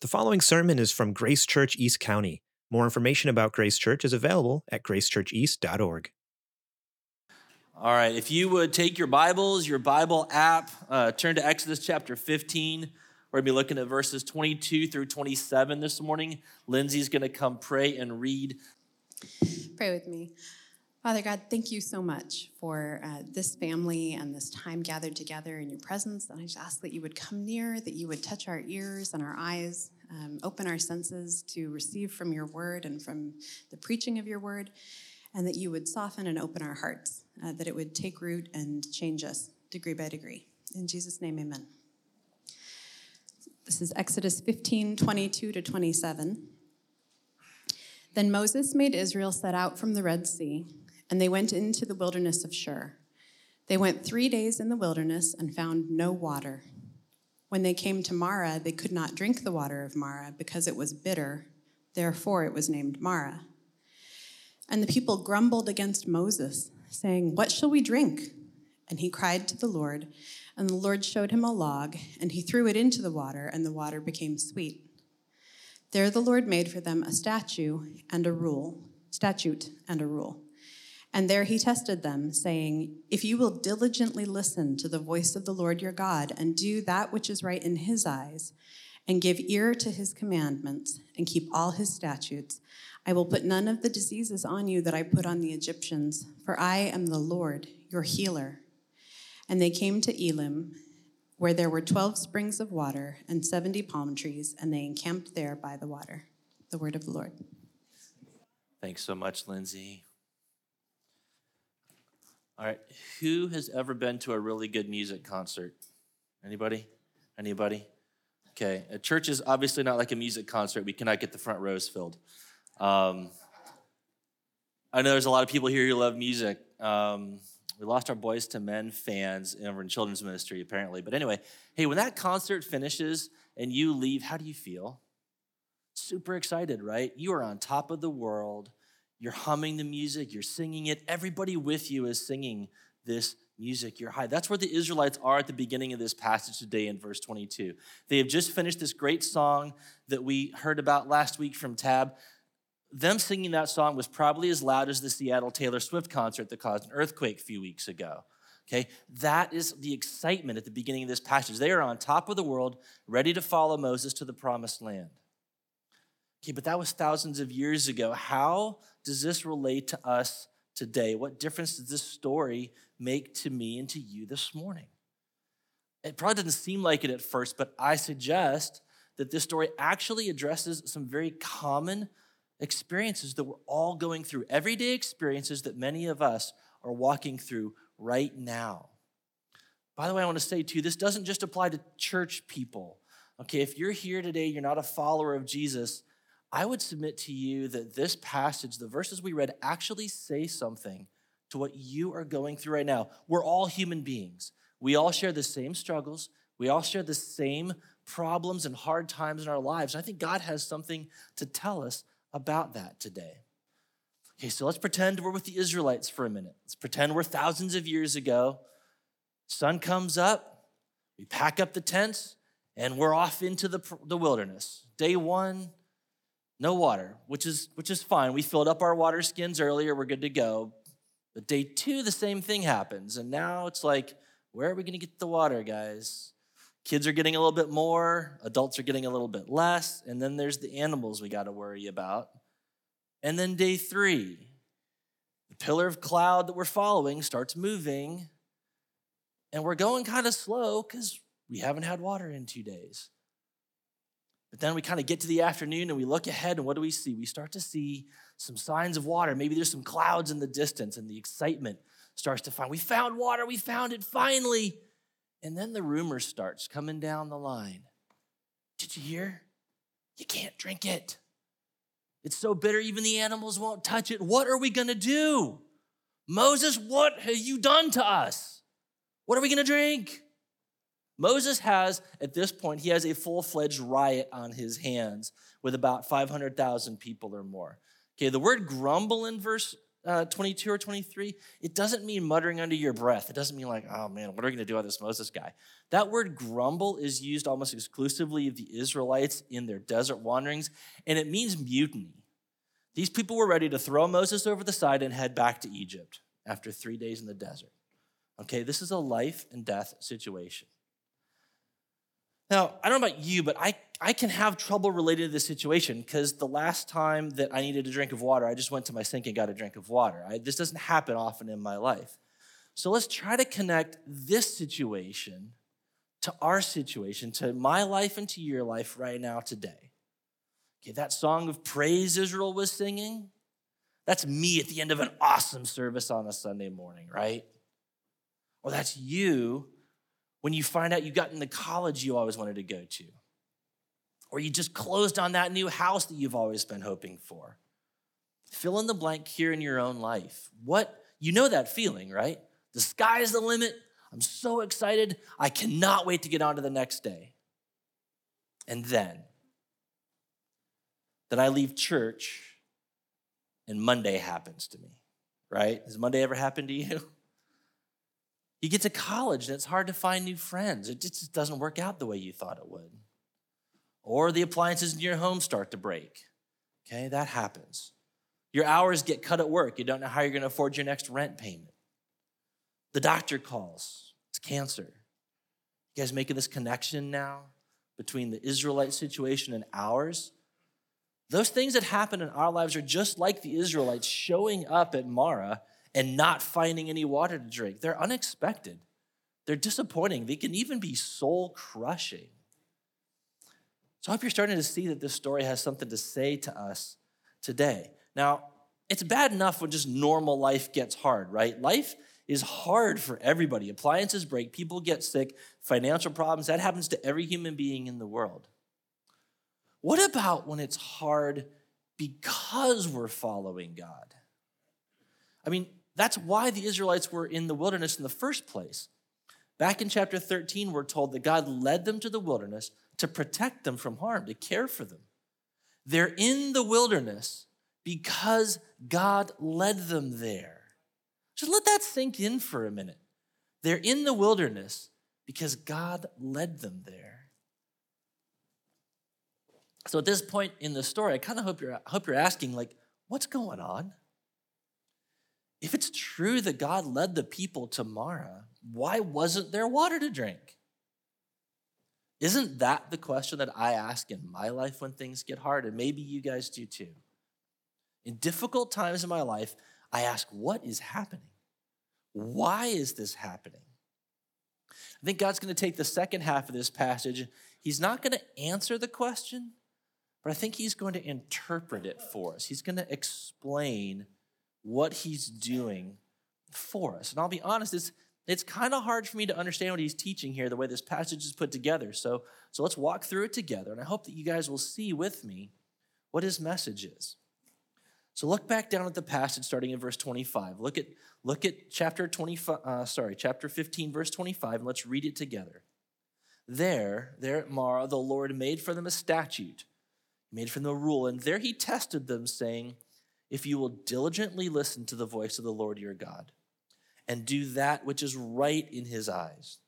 The following sermon is from Grace Church East County. More information about Grace Church is available at gracechurcheast.org. All right, if you would take your Bibles, your Bible app, uh, turn to Exodus chapter 15. We're going to be looking at verses 22 through 27 this morning. Lindsay's going to come pray and read. Pray with me. Father God, thank you so much for uh, this family and this time gathered together in your presence. And I just ask that you would come near, that you would touch our ears and our eyes, um, open our senses to receive from your word and from the preaching of your word, and that you would soften and open our hearts, uh, that it would take root and change us degree by degree. In Jesus' name, amen. This is Exodus 15 22 to 27. Then Moses made Israel set out from the Red Sea and they went into the wilderness of Shur. They went three days in the wilderness and found no water. When they came to Marah, they could not drink the water of Marah because it was bitter. Therefore, it was named Marah. And the people grumbled against Moses, saying, What shall we drink? And he cried to the Lord, and the Lord showed him a log, and he threw it into the water, and the water became sweet. There the Lord made for them a statue and a rule, statute and a rule. And there he tested them, saying, If you will diligently listen to the voice of the Lord your God, and do that which is right in his eyes, and give ear to his commandments, and keep all his statutes, I will put none of the diseases on you that I put on the Egyptians, for I am the Lord, your healer. And they came to Elim, where there were twelve springs of water and seventy palm trees, and they encamped there by the water. The word of the Lord. Thanks so much, Lindsay. All right, who has ever been to a really good music concert? Anybody? Anybody? Okay, a church is obviously not like a music concert. We cannot get the front rows filled. Um, I know there's a lot of people here who love music. Um, we lost our Boyz II Men fans over in children's ministry, apparently. But anyway, hey, when that concert finishes and you leave, how do you feel? Super excited, right? You are on top of the world. You're humming the music, you're singing it. Everybody with you is singing this music. You're high. That's where the Israelites are at the beginning of this passage today in verse 22. They have just finished this great song that we heard about last week from Tab. Them singing that song was probably as loud as the Seattle Taylor Swift concert that caused an earthquake a few weeks ago. Okay, that is the excitement at the beginning of this passage. They are on top of the world, ready to follow Moses to the promised land. Okay, but that was thousands of years ago. How does this relate to us today? What difference does this story make to me and to you this morning? It probably doesn't seem like it at first, but I suggest that this story actually addresses some very common experiences that we're all going through, everyday experiences that many of us are walking through right now. By the way, I want to say too, this doesn't just apply to church people. Okay, if you're here today, you're not a follower of Jesus, I would submit to you that this passage, the verses we read, actually say something to what you are going through right now. We're all human beings. We all share the same struggles. We all share the same problems and hard times in our lives. I think God has something to tell us about that today. Okay, so let's pretend we're with the Israelites for a minute. Let's pretend we're thousands of years ago. Sun comes up, we pack up the tents, and we're off into the, the wilderness. Day one, no water, which is which is fine. We filled up our water skins earlier, we're good to go. But day two, the same thing happens. And now it's like, where are we gonna get the water, guys? Kids are getting a little bit more, adults are getting a little bit less, and then there's the animals we gotta worry about. And then day three, the pillar of cloud that we're following starts moving, and we're going kind of slow because we haven't had water in two days. But then we kind of get to the afternoon and we look ahead, and what do we see? We start to see some signs of water. Maybe there's some clouds in the distance, and the excitement starts to find we found water, we found it finally. And then the rumor starts coming down the line. Did you hear? You can't drink it. It's so bitter, even the animals won't touch it. What are we gonna do? Moses, what have you done to us? What are we gonna drink? Moses has, at this point, he has a full fledged riot on his hands with about 500,000 people or more. Okay, the word grumble in verse uh, 22 or 23, it doesn't mean muttering under your breath. It doesn't mean like, oh man, what are we going to do about this Moses guy? That word grumble is used almost exclusively of the Israelites in their desert wanderings, and it means mutiny. These people were ready to throw Moses over the side and head back to Egypt after three days in the desert. Okay, this is a life and death situation. Now, I don't know about you, but I, I can have trouble related to this situation because the last time that I needed a drink of water, I just went to my sink and got a drink of water. I, this doesn't happen often in my life. So let's try to connect this situation to our situation, to my life and to your life right now today. Okay, that song of praise Israel was singing, that's me at the end of an awesome service on a Sunday morning, right? Or that's you when you find out you got in the college you always wanted to go to, or you just closed on that new house that you've always been hoping for. Fill in the blank here in your own life. What, you know that feeling, right? The sky is the limit. I'm so excited. I cannot wait to get on to the next day. And then, that I leave church and Monday happens to me, right? Has Monday ever happened to you? You get to college and it's hard to find new friends. It just doesn't work out the way you thought it would. Or the appliances in your home start to break. Okay, that happens. Your hours get cut at work. You don't know how you're going to afford your next rent payment. The doctor calls. It's cancer. You guys making this connection now between the Israelite situation and ours? Those things that happen in our lives are just like the Israelites showing up at Marah and not finding any water to drink. They're unexpected, they're disappointing, they can even be soul crushing. So I hope you're starting to see that this story has something to say to us today. Now, it's bad enough when just normal life gets hard, right? Life is hard for everybody. Appliances break, people get sick, financial problems, that happens to every human being in the world. What about when it's hard because we're following God? I mean, that's why the Israelites were in the wilderness in the first place. Back in chapter 13, we're told that God led them to the wilderness to protect them from harm, to care for them. They're in the wilderness because God led them there. Just let that sink in for a minute. They're in the wilderness because God led them there. So at this point in the story, I kind of hope you're, hope you're asking, like, what's going on? True that God led the people to Marah, why wasn't there water to drink? Isn't that the question that I ask in my life when things get hard? And maybe you guys do too. In difficult times in my life, I ask, what is happening? Why is this happening? I think God's going to take the second half of this passage. He's not going to answer the question, but I think He's going to interpret it for us. He's going to explain what he's doing for us. And I'll be honest, it's, it's kind of hard for me to understand what he's teaching here, the way this passage is put together. So, so let's walk through it together. And I hope that you guys will see with me what his message is. So look back down at the passage starting in verse 25. Look at, look at chapter 25, uh, sorry, chapter 15, verse 25, and let's read it together. There, there at Marah, the Lord made for them a statute, made for them a rule, and there he tested them, saying, if you will diligently listen to the voice of the Lord your God and do that which is right in his eyes,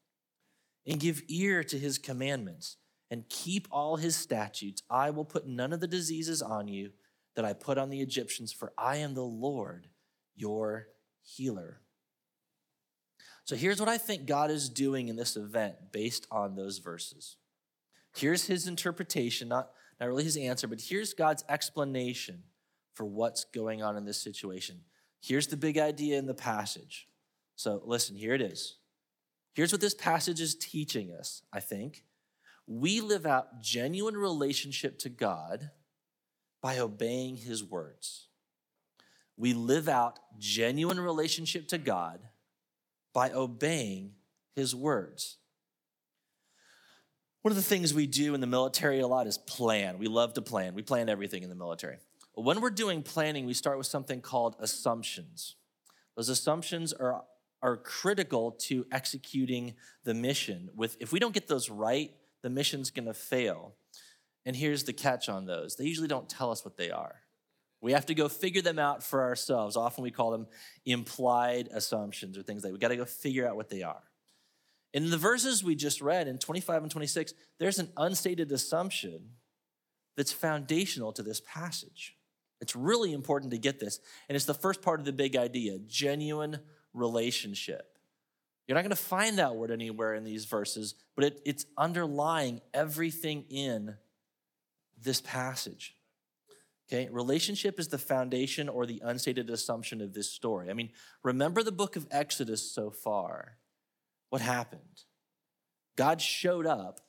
and give ear to his commandments and keep all his statutes, I will put none of the diseases on you that I put on the Egyptians, for I am the Lord your healer. So here's what I think God is doing in this event based on those verses. Here's his interpretation, not, not really his answer, but here's God's explanation for what's going on in this situation. Here's the big idea in the passage. So, listen, here it is. Here's what this passage is teaching us, I think. We live out genuine relationship to God by obeying his words. We live out genuine relationship to God by obeying his words. One of the things we do in the military a lot is plan. We love to plan. We plan everything in the military. When we're doing planning, we start with something called assumptions. Those assumptions are, are critical to executing the mission. With, if we don't get those right, the mission's gonna fail. And here's the catch on those they usually don't tell us what they are. We have to go figure them out for ourselves. Often we call them implied assumptions or things like we got to go figure out what they are. In the verses we just read in 25 and 26, there's an unstated assumption that's foundational to this passage. It's really important to get this. And it's the first part of the big idea genuine relationship. You're not going to find that word anywhere in these verses, but it, it's underlying everything in this passage. Okay, relationship is the foundation or the unstated assumption of this story. I mean, remember the book of Exodus so far. What happened? God showed up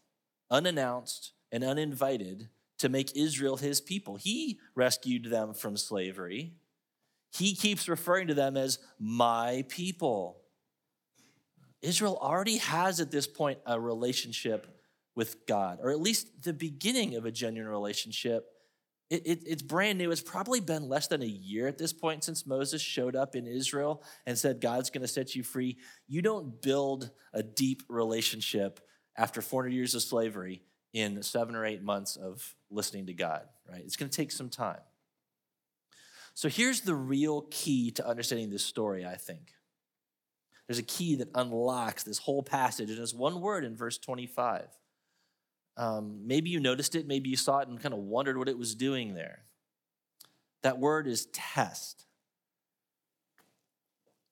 unannounced and uninvited to make Israel his people. He rescued them from slavery. He keeps referring to them as my people. Israel already has at this point a relationship with God, or at least the beginning of a genuine relationship. It, it, it's brand new. It's probably been less than a year at this point since Moses showed up in Israel and said, God's going to set you free. You don't build a deep relationship after 400 years of slavery in seven or eight months of listening to God, right? It's going to take some time. So here's the real key to understanding this story, I think. There's a key that unlocks this whole passage, and it's one word in verse 25. Um, maybe you noticed it, maybe you saw it and kind of wondered what it was doing there. That word is test.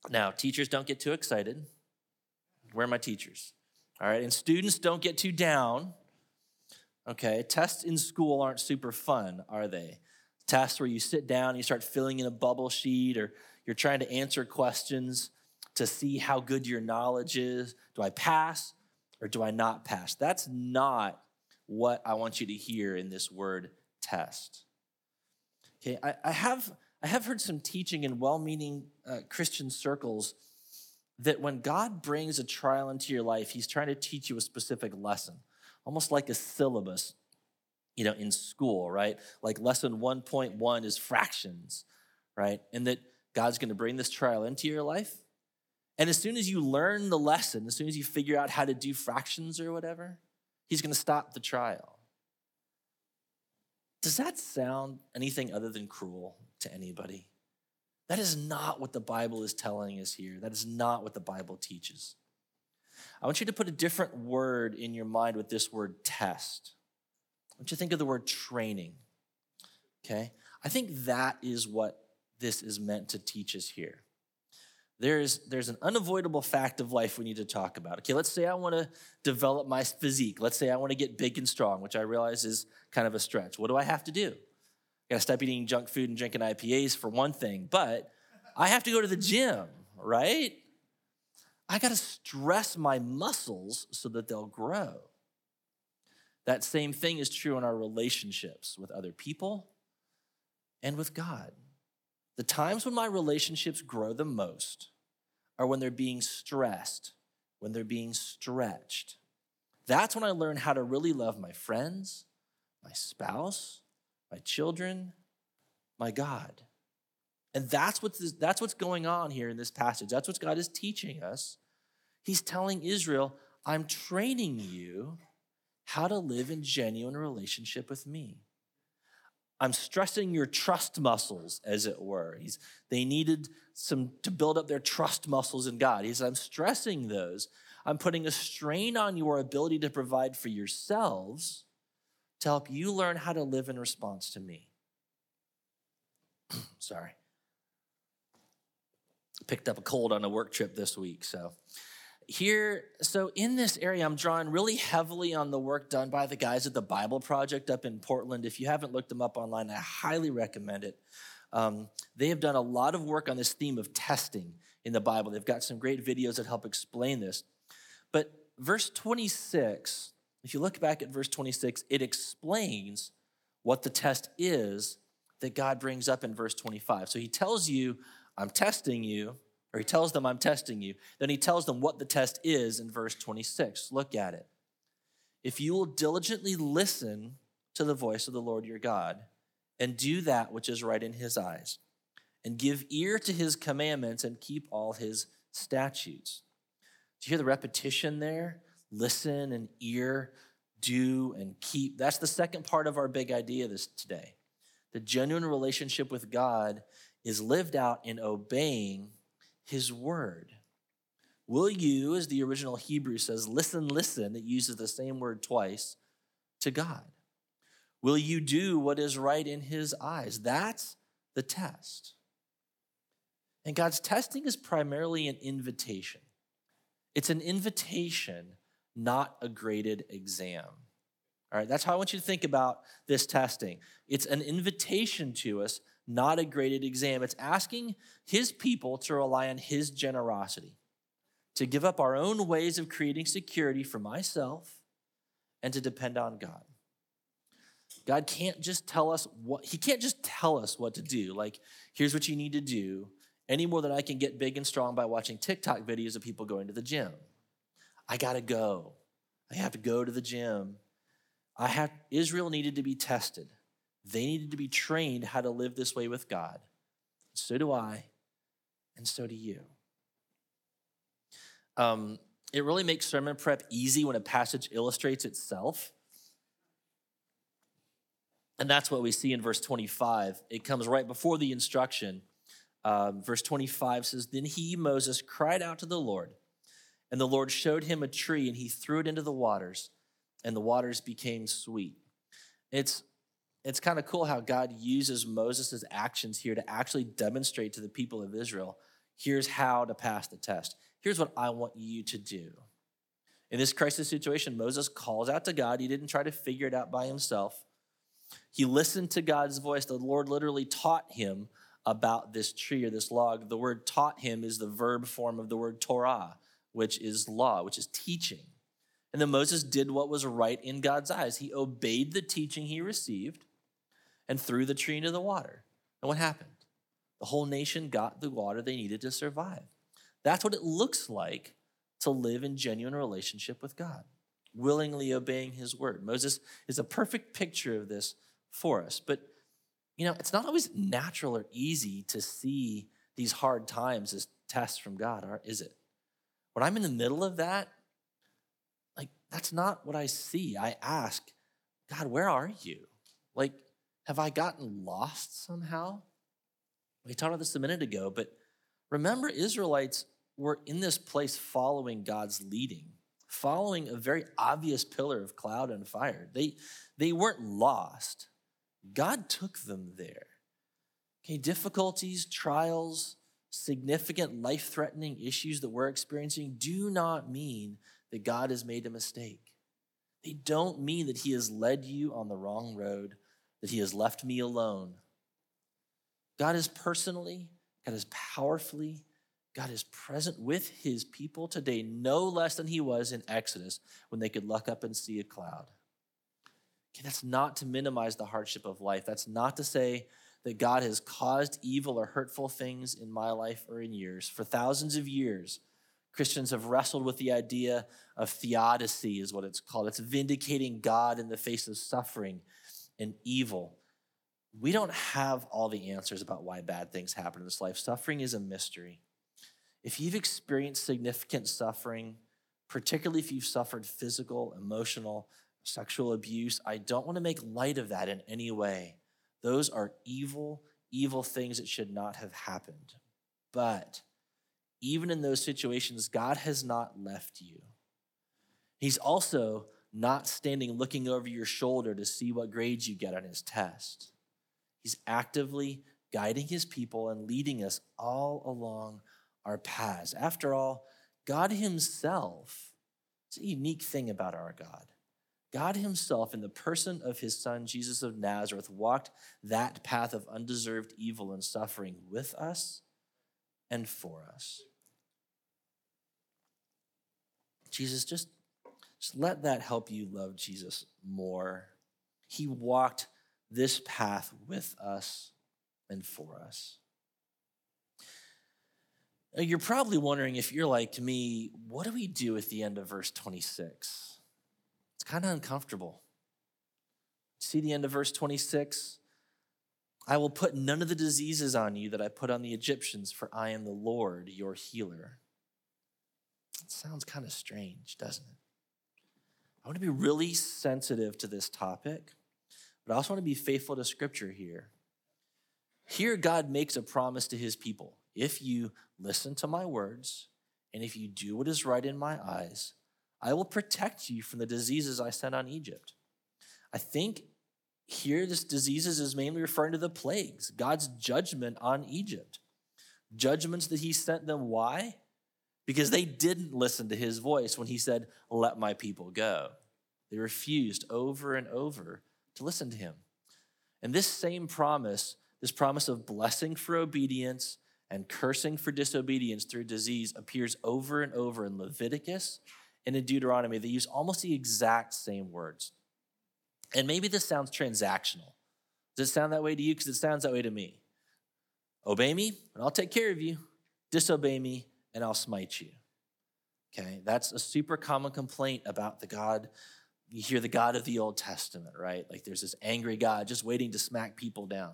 Now, teachers don't get too excited. Where are my teachers? All right, and students don't get too down. Okay, tests in school aren't super fun, are they? Tests where you sit down and you start filling in a bubble sheet or you're trying to answer questions to see how good your knowledge is. Do I pass or do I not pass? That's not what I want you to hear in this word test. Okay, I, I have, I have heard some teaching in well meaning uh, Christian circles that when God brings a trial into your life, He's trying to teach you a specific lesson, almost like a syllabus, you know, in school, right? Like lesson 1.1 is fractions, right? And that God's going to bring this trial into your life. And as soon as you learn the lesson, as soon as you figure out how to do fractions or whatever, He's going to stop the trial. Does that sound anything other than cruel to anybody? That is not what the Bible is telling us here. That is not what the Bible teaches. I want you to put a different word in your mind with this word test. Want you to think of the word training. Okay? I think that is what this is meant to teach us here there's, there's an unavoidable fact of life we need to talk about. Okay, let's say I want to develop my physique. Let's say I want to get big and strong, which I realize is kind of a stretch. What do I have to do? I gotta stop eating junk food and drinking IPAs for one thing, but I have to go to the gym, right? I gotta stress my muscles so that they'll grow. That same thing is true in our relationships with other people and with God. The times when my relationships grow the most are when they're being stressed, when they're being stretched. That's when I learn how to really love my friends, my spouse, my children, my God. And that's, what this, that's what's going on here in this passage. That's what God is teaching us. He's telling Israel, I'm training you how to live in genuine relationship with me. I'm stressing your trust muscles, as it were. He's, they needed some to build up their trust muscles in God. He said, I'm stressing those. I'm putting a strain on your ability to provide for yourselves to help you learn how to live in response to me. Sorry. Picked up a cold on a work trip this week, so here, so in this area, I'm drawing really heavily on the work done by the guys at the Bible Project up in Portland. If you haven't looked them up online, I highly recommend it. Um, they have done a lot of work on this theme of testing in the Bible. They've got some great videos that help explain this. But verse 26, if you look back at verse 26, it explains what the test is that God brings up in verse 25. So he tells you, I'm testing you or he tells them, I'm testing you. Then he tells them what the test is in verse 26. Look at it. If you will diligently listen to the voice of the Lord your God and do that which is right in his eyes, and give ear to his commandments and keep all his statutes. Do you hear the repetition there? Listen and ear, do and keep. That's the second part of our big idea this today. The genuine relationship with God is lived out in obeying his word. Will you, as the original Hebrew says, listen, listen, it uses the same word twice, to God? Will you do what is right in his eyes? That's the test. And God's testing is primarily an invitation. It's an invitation, not a graded exam. All right, that's how I want you to think about this testing. It's an invitation to us, not a graded exam. It's asking his people to rely on his generosity, to give up our own ways of creating security for myself, and to depend on God. God can't just tell us what, He can't just tell us what to do. Like, here's what you need to do, any more than I can get big and strong by watching TikTok videos of people going to the gym. I gotta go. I have to go to the gym. I have Israel needed to be tested. They needed to be trained how to live this way with God. So do I, and so do you. Um, it really makes sermon prep easy when a passage illustrates itself. And that's what we see in verse 25. It comes right before the instruction. Um, verse 25 says, Then he, Moses, cried out to the Lord, and the Lord showed him a tree, and he threw it into the waters, and the waters became sweet. It's it's kind of cool how God uses Moses' actions here to actually demonstrate to the people of Israel here's how to pass the test. Here's what I want you to do. In this crisis situation, Moses calls out to God. He didn't try to figure it out by himself. He listened to God's voice. The Lord literally taught him about this tree or this log. The word taught him is the verb form of the word Torah, which is law, which is teaching. And then Moses did what was right in God's eyes. He obeyed the teaching he received and threw the tree into the water. And what happened? The whole nation got the water they needed to survive. That's what it looks like to live in genuine relationship with God, willingly obeying his word. Moses is a perfect picture of this for us. But, you know, it's not always natural or easy to see these hard times as tests from God, is it? When I'm in the middle of that, like, that's not what I see. I ask, God, where are you? Like, have I gotten lost somehow? We talked about this a minute ago, but remember, Israelites were in this place following God's leading, following a very obvious pillar of cloud and fire. They, they weren't lost, God took them there. Okay, difficulties, trials, significant life threatening issues that we're experiencing do not mean that God has made a mistake. They don't mean that He has led you on the wrong road that he has left me alone. God is personally, God is powerfully, God is present with his people today, no less than he was in Exodus when they could look up and see a cloud. Okay, that's not to minimize the hardship of life. That's not to say that God has caused evil or hurtful things in my life or in yours. For thousands of years, Christians have wrestled with the idea of theodicy, is what it's called. It's vindicating God in the face of suffering and evil. We don't have all the answers about why bad things happen in this life. Suffering is a mystery. If you've experienced significant suffering, particularly if you've suffered physical, emotional, sexual abuse, I don't want to make light of that in any way. Those are evil, evil things that should not have happened. But even in those situations, God has not left you. He's also not standing looking over your shoulder to see what grades you get on his test. He's actively guiding his people and leading us all along our paths. After all, God himself, it's a unique thing about our God. God himself, in the person of his son, Jesus of Nazareth, walked that path of undeserved evil and suffering with us and for us. Jesus, just just let that help you love Jesus more. He walked this path with us and for us. Now, you're probably wondering if you're like me, what do we do at the end of verse 26? It's kind of uncomfortable. See the end of verse 26? I will put none of the diseases on you that I put on the Egyptians, for I am the Lord, your healer. It sounds kind of strange, doesn't it? I want to be really sensitive to this topic, but I also want to be faithful to scripture here. Here, God makes a promise to his people if you listen to my words and if you do what is right in my eyes, I will protect you from the diseases I sent on Egypt. I think here, this diseases is mainly referring to the plagues, God's judgment on Egypt. Judgments that he sent them. Why? Because they didn't listen to his voice when he said, Let my people go. They refused over and over to listen to him. And this same promise, this promise of blessing for obedience and cursing for disobedience through disease, appears over and over in Leviticus and in Deuteronomy. They use almost the exact same words. And maybe this sounds transactional. Does it sound that way to you? Because it sounds that way to me. Obey me, and I'll take care of you. Disobey me, and I'll smite you. Okay, that's a super common complaint about the God. You hear the God of the Old Testament, right? Like there's this angry God just waiting to smack people down.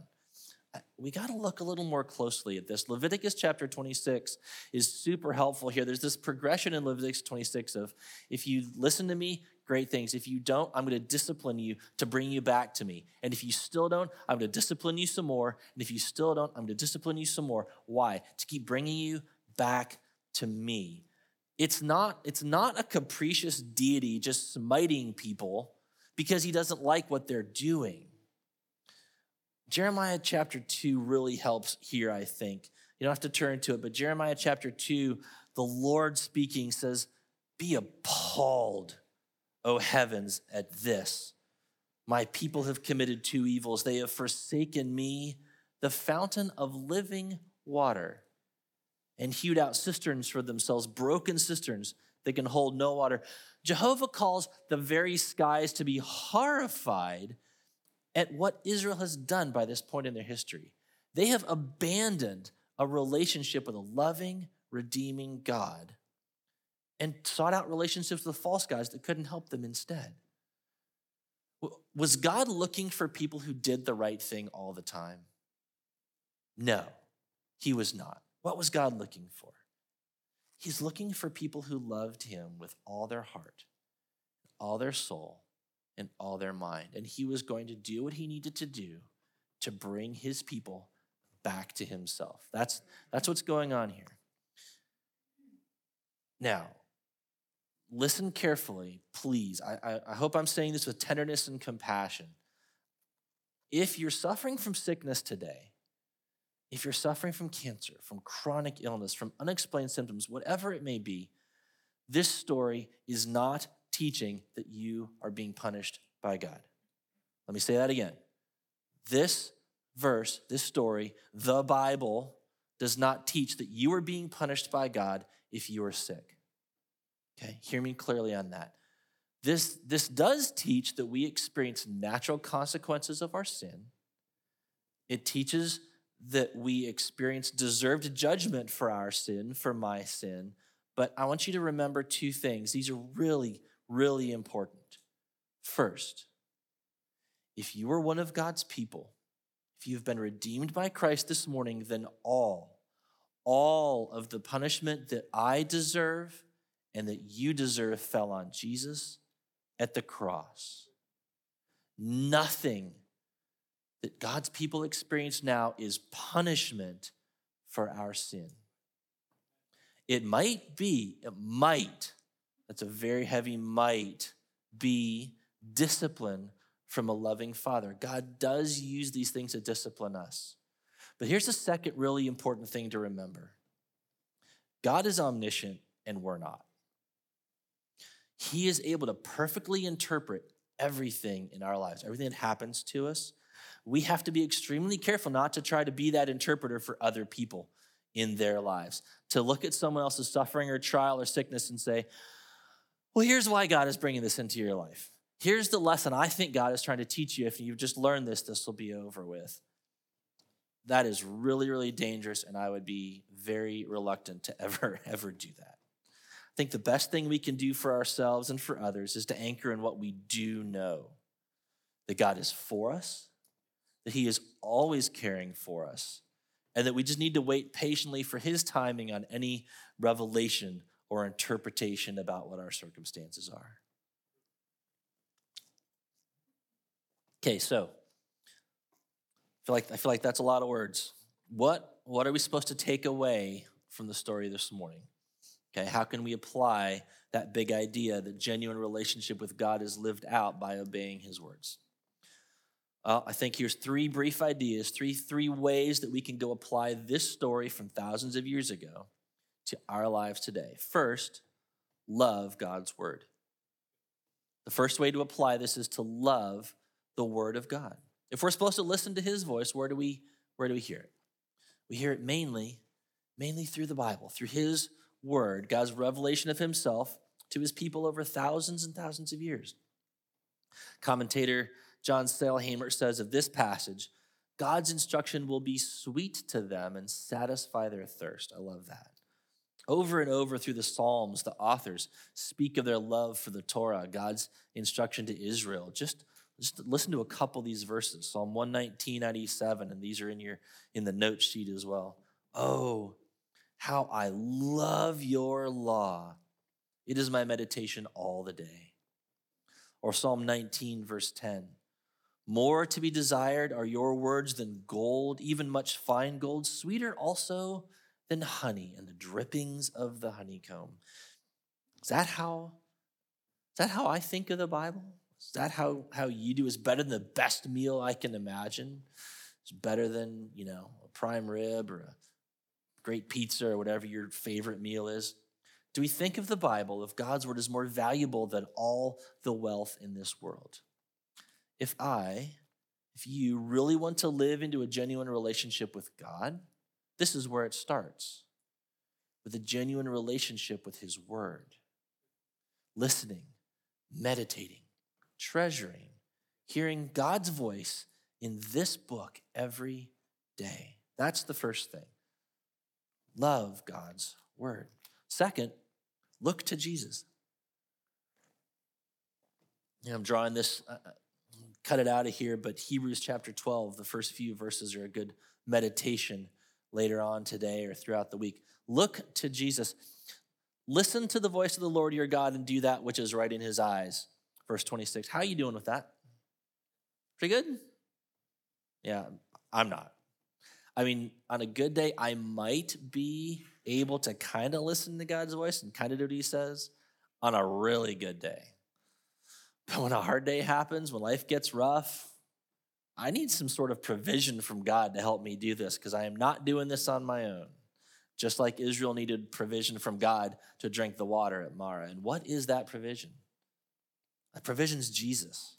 Uh, we got to look a little more closely at this. Leviticus chapter 26 is super helpful here. There's this progression in Leviticus 26 of if you listen to me, great things. If you don't, I'm going to discipline you to bring you back to me. And if you still don't, I'm going to discipline you some more. And if you still don't, I'm going to discipline you some more. Why? To keep bringing you back to me. It's not, it's not a capricious deity just smiting people because he doesn't like what they're doing. Jeremiah chapter 2 really helps here, I think. You don't have to turn to it, but Jeremiah chapter 2, the Lord speaking says, Be appalled O heavens, at this. My people have committed two evils. They have forsaken me, the fountain of living water, and hewed out cisterns for themselves, broken cisterns that can hold no water. Jehovah calls the very skies to be horrified at what Israel has done by this point in their history. They have abandoned a relationship with a loving, redeeming God and sought out relationships with false gods that couldn't help them instead. Was God looking for people who did the right thing all the time? No, he was not. What was God looking for? He's looking for people who loved him with all their heart, all their soul, and all their mind. And he was going to do what he needed to do to bring his people back to himself. That's, that's what's going on here. Now, listen carefully, please. I, I, I, hope I'm saying this with tenderness and compassion. If you're suffering from sickness today, if you're suffering from cancer, from chronic illness, from unexplained symptoms, whatever it may be, this story is not teaching that you are being punished by God. Let me say that again. This verse, this story, the Bible, does not teach that you are being punished by God if you are sick. Okay, hear me clearly on that. This, this does teach that we experience natural consequences of our sin. It teaches that we experience deserved judgment for our sin, for my sin. But I want you to remember two things. These are really, really important. First, if you are one of God's people, if you've been redeemed by Christ this morning, then all, all of the punishment that I deserve and that you deserve fell on Jesus at the cross. Nothing that God's people experience now is punishment for our sin. It might be, it might, that's a very heavy might, be discipline from a loving father. God does use these things to discipline us. But here's the second really important thing to remember God is omniscient and we're not. He is able to perfectly interpret everything in our lives, everything that happens to us. We have to be extremely careful not to try to be that interpreter for other people in their lives, to look at someone else's suffering or trial or sickness and say, well, here's why God is bringing this into your life. Here's the lesson I think God is trying to teach you. If you've just learned this, this will be over with. That is really, really dangerous, and I would be very reluctant to ever, ever do that I think the best thing we can do for ourselves and for others is to anchor in what we do know that God is for us, that He is always caring for us, and that we just need to wait patiently for His timing on any revelation or interpretation about what our circumstances are. Okay, so I feel like I feel like that's a lot of words. What what are we supposed to take away from the story this morning? Okay, how can we apply that big idea that genuine relationship with God is lived out by obeying his words? Uh, I think here's three brief ideas, three, three ways that we can go apply this story from thousands of years ago to our lives today. First, love God's word. The first way to apply this is to love the word of God. If we're supposed to listen to his voice, where do we where do we hear it? We hear it mainly mainly through the Bible, through his word, God's revelation of himself to his people over thousands and thousands of years. Commentator John Sailhamer says of this passage, God's instruction will be sweet to them and satisfy their thirst. I love that. Over and over through the Psalms, the authors speak of their love for the Torah, God's instruction to Israel. Just, just listen to a couple of these verses. Psalm 119, 97, and these are in your in the note sheet as well. Oh, how I love your law. It is my meditation all the day. Or Psalm 19, verse 10. More to be desired are your words than gold, even much fine gold, sweeter also than honey and the drippings of the honeycomb. Is that how is that how I think of the Bible? Is that how, how you do? Is better than the best meal I can imagine? It's better than, you know, a prime rib or a great pizza or whatever your favorite meal is. Do we think of the Bible, of God's word, as more valuable than all the wealth in this world? If I, if you really want to live into a genuine relationship with God, this is where it starts with a genuine relationship with His Word. Listening, meditating, treasuring, hearing God's voice in this book every day. That's the first thing. Love God's Word. Second, look to Jesus. You know, I'm drawing this uh, cut it out of here, but Hebrews chapter 12, the first few verses are a good meditation later on today or throughout the week. Look to Jesus. Listen to the voice of the Lord your God and do that which is right in his eyes. Verse 26. How are you doing with that? Pretty good? Yeah, I'm not. I mean, on a good day, I might be able to kind of listen to God's voice and kind of do what he says on a really good day. But when a hard day happens, when life gets rough, I need some sort of provision from God to help me do this because I am not doing this on my own. Just like Israel needed provision from God to drink the water at Marah. And what is that provision? That provision is Jesus.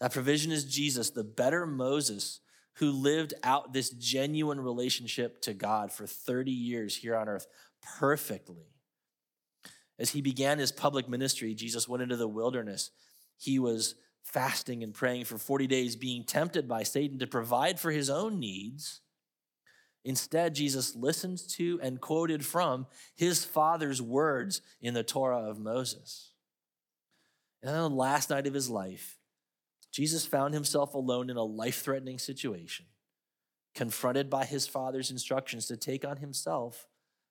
That provision is Jesus, the better Moses who lived out this genuine relationship to God for 30 years here on earth perfectly. As he began his public ministry, Jesus went into the wilderness. He was fasting and praying for 40 days, being tempted by Satan to provide for his own needs. Instead, Jesus listened to and quoted from his father's words in the Torah of Moses. And on the last night of his life, Jesus found himself alone in a life threatening situation, confronted by his father's instructions to take on himself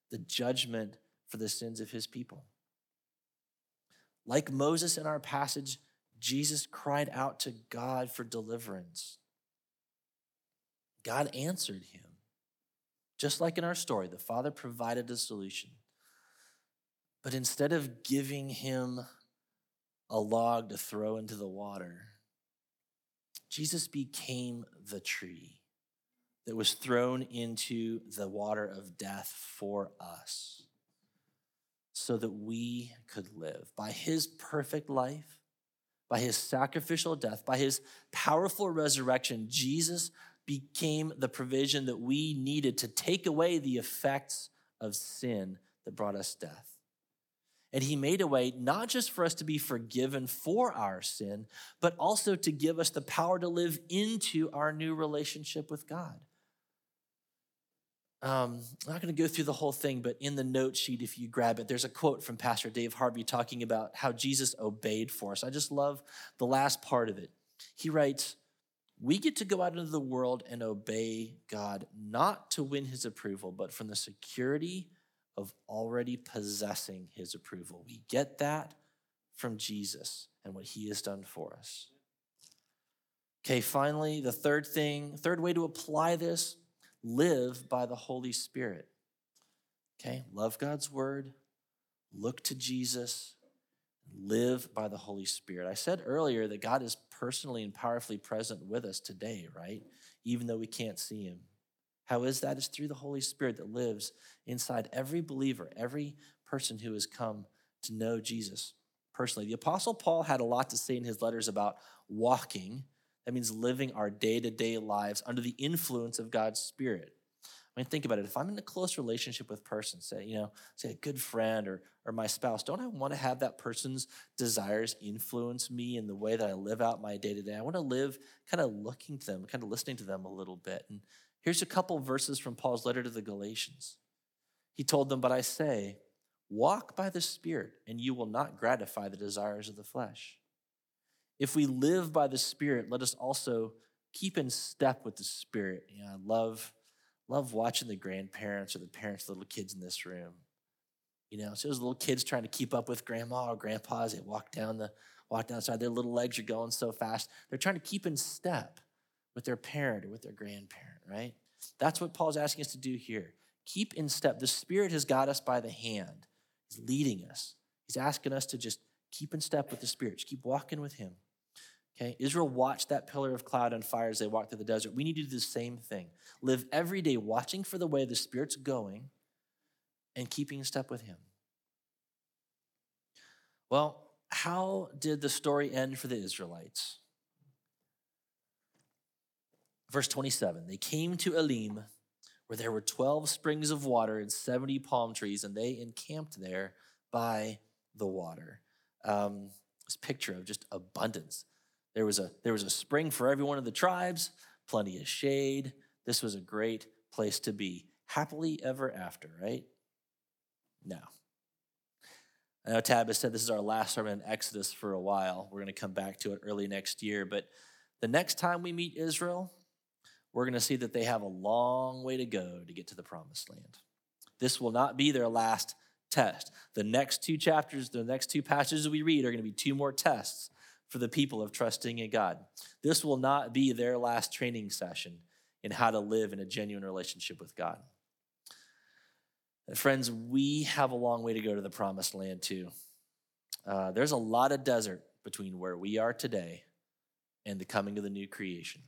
the judgment for the sins of his people. Like Moses in our passage, Jesus cried out to God for deliverance. God answered him. Just like in our story, the Father provided a solution. But instead of giving him a log to throw into the water, Jesus became the tree that was thrown into the water of death for us so that we could live. By his perfect life, by his sacrificial death, by his powerful resurrection, Jesus became the provision that we needed to take away the effects of sin that brought us death. And he made a way not just for us to be forgiven for our sin, but also to give us the power to live into our new relationship with God. Um, I'm not going to go through the whole thing, but in the note sheet, if you grab it, there's a quote from Pastor Dave Harvey talking about how Jesus obeyed for us. I just love the last part of it. He writes, We get to go out into the world and obey God, not to win his approval, but from the security of already possessing his approval. We get that from Jesus and what he has done for us. Okay, finally, the third thing, third way to apply this live by the Holy Spirit. Okay, love God's word, look to Jesus, live by the Holy Spirit. I said earlier that God is personally and powerfully present with us today, right? Even though we can't see him. How is that? It's through the Holy Spirit that lives inside every believer, every person who has come to know Jesus personally. The Apostle Paul had a lot to say in his letters about walking. That means living our day to day lives under the influence of God's Spirit. I mean, think about it. If I'm in a close relationship with a person, say, you know, say a good friend or, or my spouse, don't I want to have that person's desires influence me in the way that I live out my day to day? I want to live kind of looking to them, kind of listening to them a little bit. And here's a couple verses from Paul's letter to the Galatians. He told them, But I say, walk by the Spirit, and you will not gratify the desires of the flesh. If we live by the Spirit, let us also keep in step with the Spirit. You know, I love love watching the grandparents or the parents the little kids in this room. You know, so those little kids trying to keep up with grandma or grandpa as they walk down the walk downside. Their little legs are going so fast. They're trying to keep in step with their parent or with their grandparent, right? That's what Paul's asking us to do here. Keep in step. The Spirit has got us by the hand. He's leading us. He's asking us to just keep in step with the Spirit. Just keep walking with Him. Okay, Israel watched that pillar of cloud and fire as they walked through the desert. We need to do the same thing. Live every day watching for the way the Spirit's going and keeping in step with Him. Well, how did the story end for the Israelites? Verse 27 They came to Elim, where there were 12 springs of water and 70 palm trees, and they encamped there by the water. Um, this picture of just abundance. There was a there was a spring for every one of the tribes, plenty of shade. This was a great place to be. Happily ever after, right? No. I know Tab has said this is our last sermon in Exodus for a while. We're going to come back to it early next year. But the next time we meet Israel, we're going to see that they have a long way to go to get to the promised land. This will not be their last test. The next two chapters, the next two passages we read are going to be two more tests for the people of trusting in God. This will not be their last training session in how to live in a genuine relationship with God. And friends, we have a long way to go to the promised land, too. Uh, there's a lot of desert between where we are today and the coming of the new creation.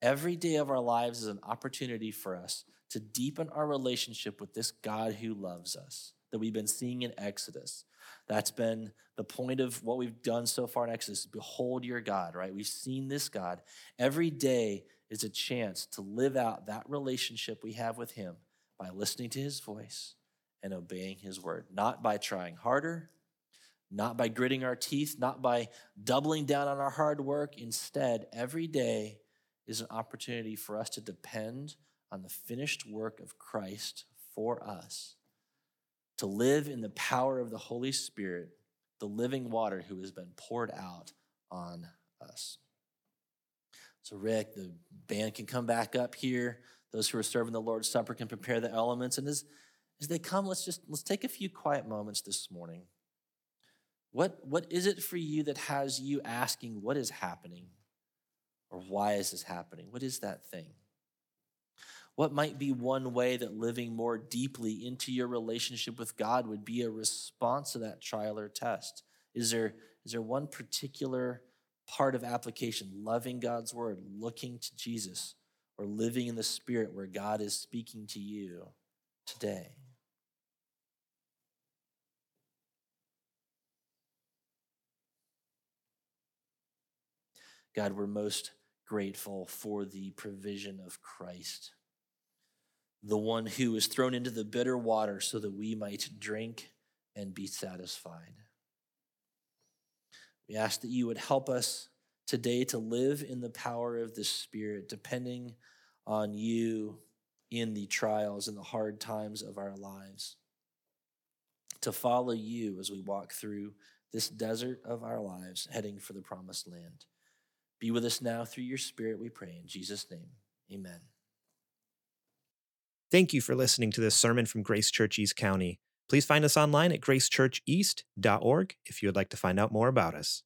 Every day of our lives is an opportunity for us to deepen our relationship with this God who loves us that we've been seeing in Exodus. That's been the point of what we've done so far in Exodus. Behold your God, right? We've seen this God. Every day is a chance to live out that relationship we have with Him by listening to His voice and obeying His word, not by trying harder, not by gritting our teeth, not by doubling down on our hard work. Instead, every day is an opportunity for us to depend on the finished work of Christ for us to live in the power of the Holy Spirit, the living water who has been poured out on us. So, Rick, the band can come back up here. Those who are serving the Lord's Supper can prepare the elements. And as, as they come, let's just let's take a few quiet moments this morning. What, what is it for you that has you asking, what is happening? Or why is this happening? What is that thing? What might be one way that living more deeply into your relationship with God would be a response to that trial or test? Is there, is there one particular part of application, loving God's word, looking to Jesus, or living in the spirit where God is speaking to you today? God, we're most grateful for the provision of Christ the one who was thrown into the bitter water so that we might drink and be satisfied. We ask that you would help us today to live in the power of the Spirit, depending on you in the trials and the hard times of our lives. To follow you as we walk through this desert of our lives, heading for the promised land. Be with us now through your Spirit, we pray. In Jesus' name, amen. Thank you for listening to this sermon from Grace Church East County. Please find us online at gracechurcheast.org if you would like to find out more about us.